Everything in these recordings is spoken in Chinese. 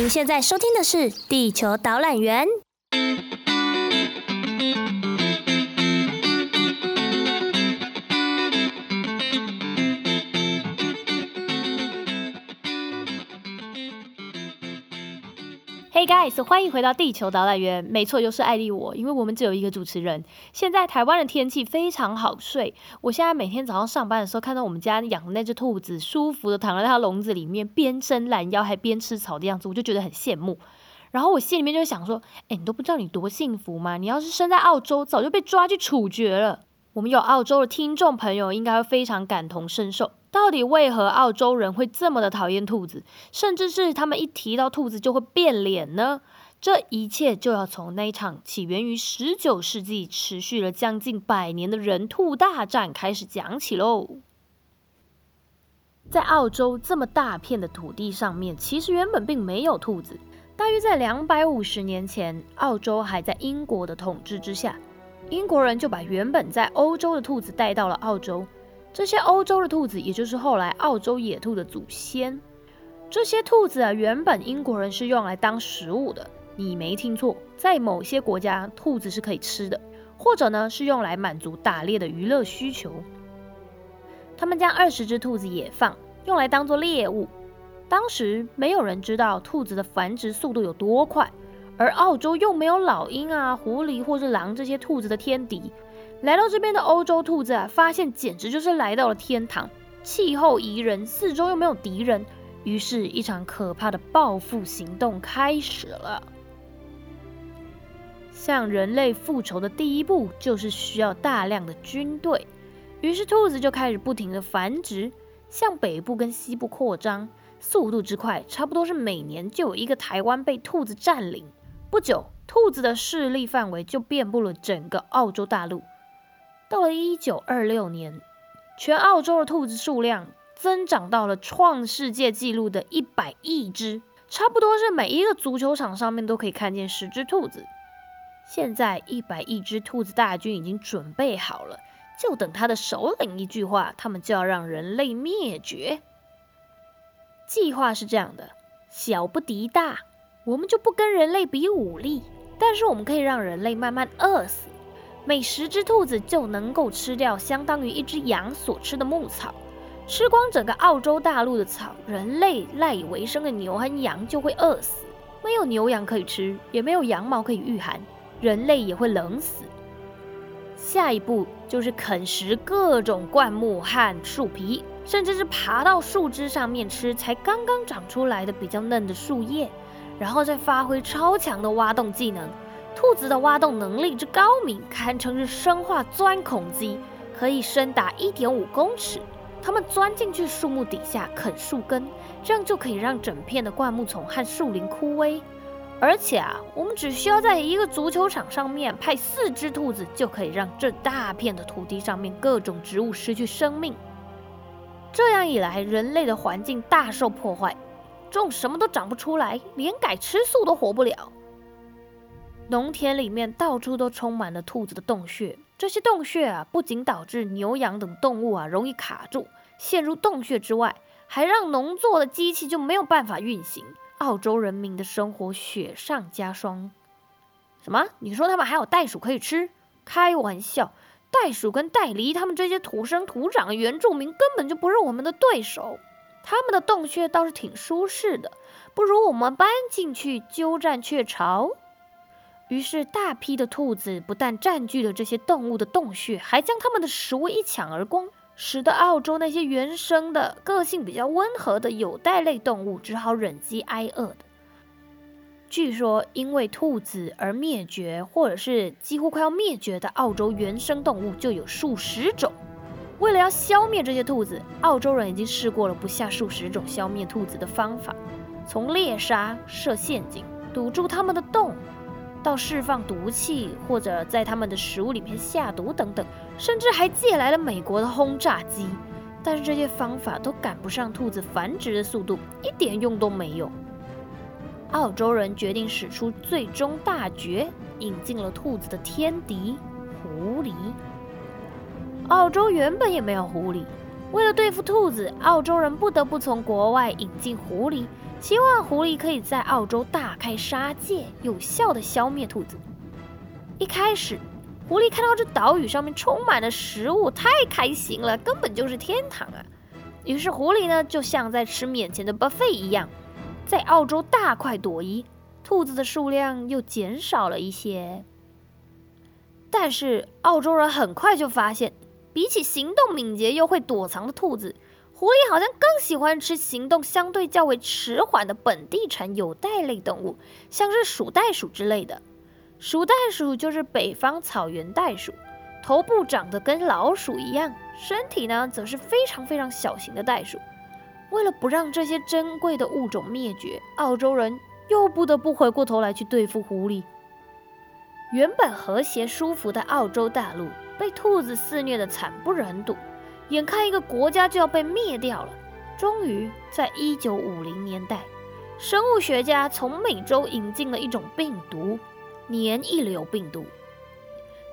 您现在收听的是《地球导览员》。guys，欢迎回到地球导览员。没错，又是艾莉我，因为我们只有一个主持人。现在台湾的天气非常好睡，我现在每天早上上班的时候，看到我们家养的那只兔子舒服的躺在它笼子里面，边伸懒腰还边吃草的样子，我就觉得很羡慕。然后我心里面就想说，哎，你都不知道你多幸福吗？你要是生在澳洲，早就被抓去处决了。我们有澳洲的听众朋友，应该会非常感同身受。到底为何澳洲人会这么的讨厌兔子，甚至是他们一提到兔子就会变脸呢？这一切就要从那场起源于十九世纪、持续了将近百年的人兔大战开始讲起喽。在澳洲这么大片的土地上面，其实原本并没有兔子。大约在两百五十年前，澳洲还在英国的统治之下，英国人就把原本在欧洲的兔子带到了澳洲。这些欧洲的兔子，也就是后来澳洲野兔的祖先。这些兔子啊，原本英国人是用来当食物的。你没听错，在某些国家，兔子是可以吃的，或者呢是用来满足打猎的娱乐需求。他们将二十只兔子野放，用来当做猎物。当时没有人知道兔子的繁殖速度有多快，而澳洲又没有老鹰啊、狐狸或是狼这些兔子的天敌。来到这边的欧洲兔子啊，发现简直就是来到了天堂，气候宜人，四周又没有敌人，于是，一场可怕的报复行动开始了。向人类复仇的第一步就是需要大量的军队，于是兔子就开始不停的繁殖，向北部跟西部扩张，速度之快，差不多是每年就有一个台湾被兔子占领。不久，兔子的势力范围就遍布了整个澳洲大陆。到了一九二六年，全澳洲的兔子数量增长到了创世界纪录的一百亿只，差不多是每一个足球场上面都可以看见十只兔子。现在一百亿只兔子大军已经准备好了，就等他的首领一句话，他们就要让人类灭绝。计划是这样的：小不敌大，我们就不跟人类比武力，但是我们可以让人类慢慢饿死。每十只兔子就能够吃掉相当于一只羊所吃的牧草，吃光整个澳洲大陆的草，人类赖以为生的牛和羊就会饿死。没有牛羊可以吃，也没有羊毛可以御寒，人类也会冷死。下一步就是啃食各种灌木和树皮，甚至是爬到树枝上面吃才刚刚长出来的比较嫩的树叶，然后再发挥超强的挖洞技能。兔子的挖洞能力之高明，堪称是生化钻孔机，可以深达一点五公尺。它们钻进去树木底下啃树根，这样就可以让整片的灌木丛和树林枯萎。而且啊，我们只需要在一个足球场上面派四只兔子，就可以让这大片的土地上面各种植物失去生命。这样一来，人类的环境大受破坏，种什么都长不出来，连改吃素都活不了。农田里面到处都充满了兔子的洞穴，这些洞穴啊，不仅导致牛羊等动物啊容易卡住，陷入洞穴之外，还让农作的机器就没有办法运行。澳洲人民的生活雪上加霜。什么？你说他们还有袋鼠可以吃？开玩笑，袋鼠跟袋狸他们这些土生土长的原住民根本就不是我们的对手。他们的洞穴倒是挺舒适的，不如我们搬进去鸠占鹊巢。于是，大批的兔子不但占据了这些动物的洞穴，还将它们的食物一抢而光，使得澳洲那些原生的、个性比较温和的有袋类动物只好忍饥挨饿的。据说，因为兔子而灭绝，或者是几乎快要灭绝的澳洲原生动物就有数十种。为了要消灭这些兔子，澳洲人已经试过了不下数十种消灭兔子的方法，从猎杀、设陷阱、堵住它们的洞。到释放毒气，或者在他们的食物里面下毒等等，甚至还借来了美国的轰炸机。但是这些方法都赶不上兔子繁殖的速度，一点用都没有。澳洲人决定使出最终大绝，引进了兔子的天敌——狐狸。澳洲原本也没有狐狸，为了对付兔子，澳洲人不得不从国外引进狐狸。希望狐狸可以在澳洲大开杀戒，有效的消灭兔子。一开始，狐狸看到这岛屿上面充满了食物，太开心了，根本就是天堂啊！于是狐狸呢，就像在吃面前的 buffet 一样，在澳洲大快朵颐，兔子的数量又减少了一些。但是澳洲人很快就发现，比起行动敏捷又会躲藏的兔子，狐狸好像更喜欢吃行动相对较为迟缓的本地产有袋类动物，像是鼠袋鼠之类的。鼠袋鼠就是北方草原袋鼠，头部长得跟老鼠一样，身体呢则是非常非常小型的袋鼠。为了不让这些珍贵的物种灭绝，澳洲人又不得不回过头来去对付狐狸。原本和谐舒服的澳洲大陆被兔子肆虐得惨不忍睹，眼看一个国家就要被灭掉了。终于在一九五零年代，生物学家从美洲引进了一种病毒——黏液瘤病毒。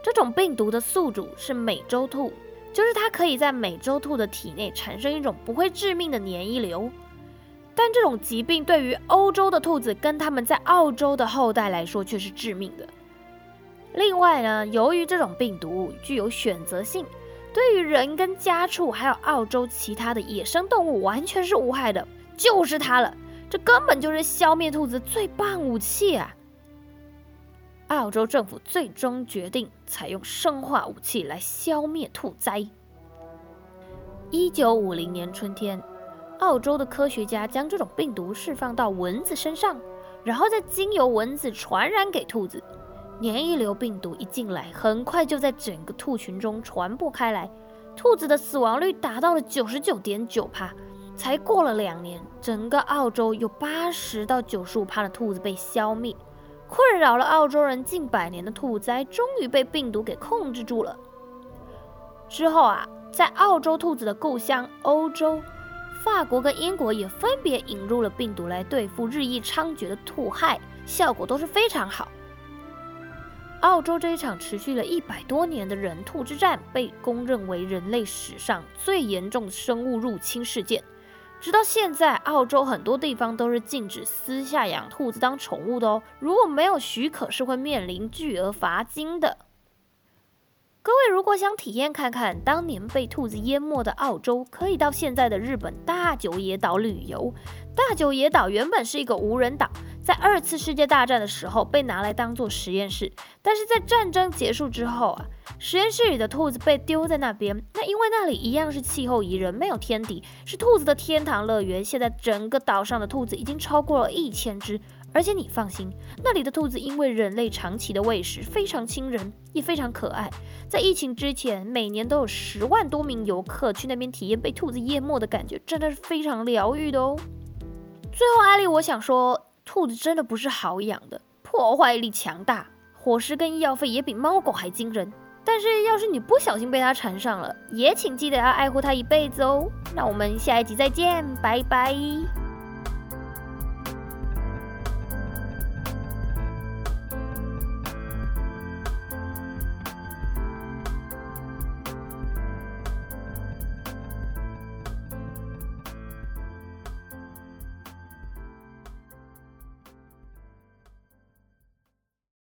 这种病毒的宿主是美洲兔，就是它可以在美洲兔的体内产生一种不会致命的黏液瘤。但这种疾病对于欧洲的兔子跟它们在澳洲的后代来说却是致命的。另外呢，由于这种病毒具有选择性，对于人跟家畜还有澳洲其他的野生动物完全是无害的，就是它了。这根本就是消灭兔子最棒武器啊！澳洲政府最终决定采用生化武器来消灭兔灾。一九五零年春天，澳洲的科学家将这种病毒释放到蚊子身上，然后再经由蚊子传染给兔子。黏液瘤病毒一进来，很快就在整个兔群中传播开来，兔子的死亡率达到了九十九点九趴。才过了两年，整个澳洲有八十到九十五趴的兔子被消灭，困扰了澳洲人近百年的兔灾终于被病毒给控制住了。之后啊，在澳洲兔子的故乡欧洲，法国跟英国也分别引入了病毒来对付日益猖獗的兔害，效果都是非常好。澳洲这一场持续了一百多年的人兔之战，被公认为人类史上最严重的生物入侵事件。直到现在，澳洲很多地方都是禁止私下养兔子当宠物的哦。如果没有许可，是会面临巨额罚金的。各位如果想体验看看当年被兔子淹没的澳洲，可以到现在的日本大久野岛旅游。大久野岛原本是一个无人岛。在二次世界大战的时候被拿来当做实验室，但是在战争结束之后啊，实验室里的兔子被丢在那边。那因为那里一样是气候宜人，没有天敌，是兔子的天堂乐园。现在整个岛上的兔子已经超过了一千只，而且你放心，那里的兔子因为人类长期的喂食非常亲人，也非常可爱。在疫情之前，每年都有十万多名游客去那边体验被兔子淹没的感觉，真的是非常疗愈的哦。最后，艾丽，我想说。兔子真的不是好养的，破坏力强大，伙食跟医药费也比猫狗还惊人。但是要是你不小心被它缠上了，也请记得要爱护它一辈子哦。那我们下一集再见，拜拜。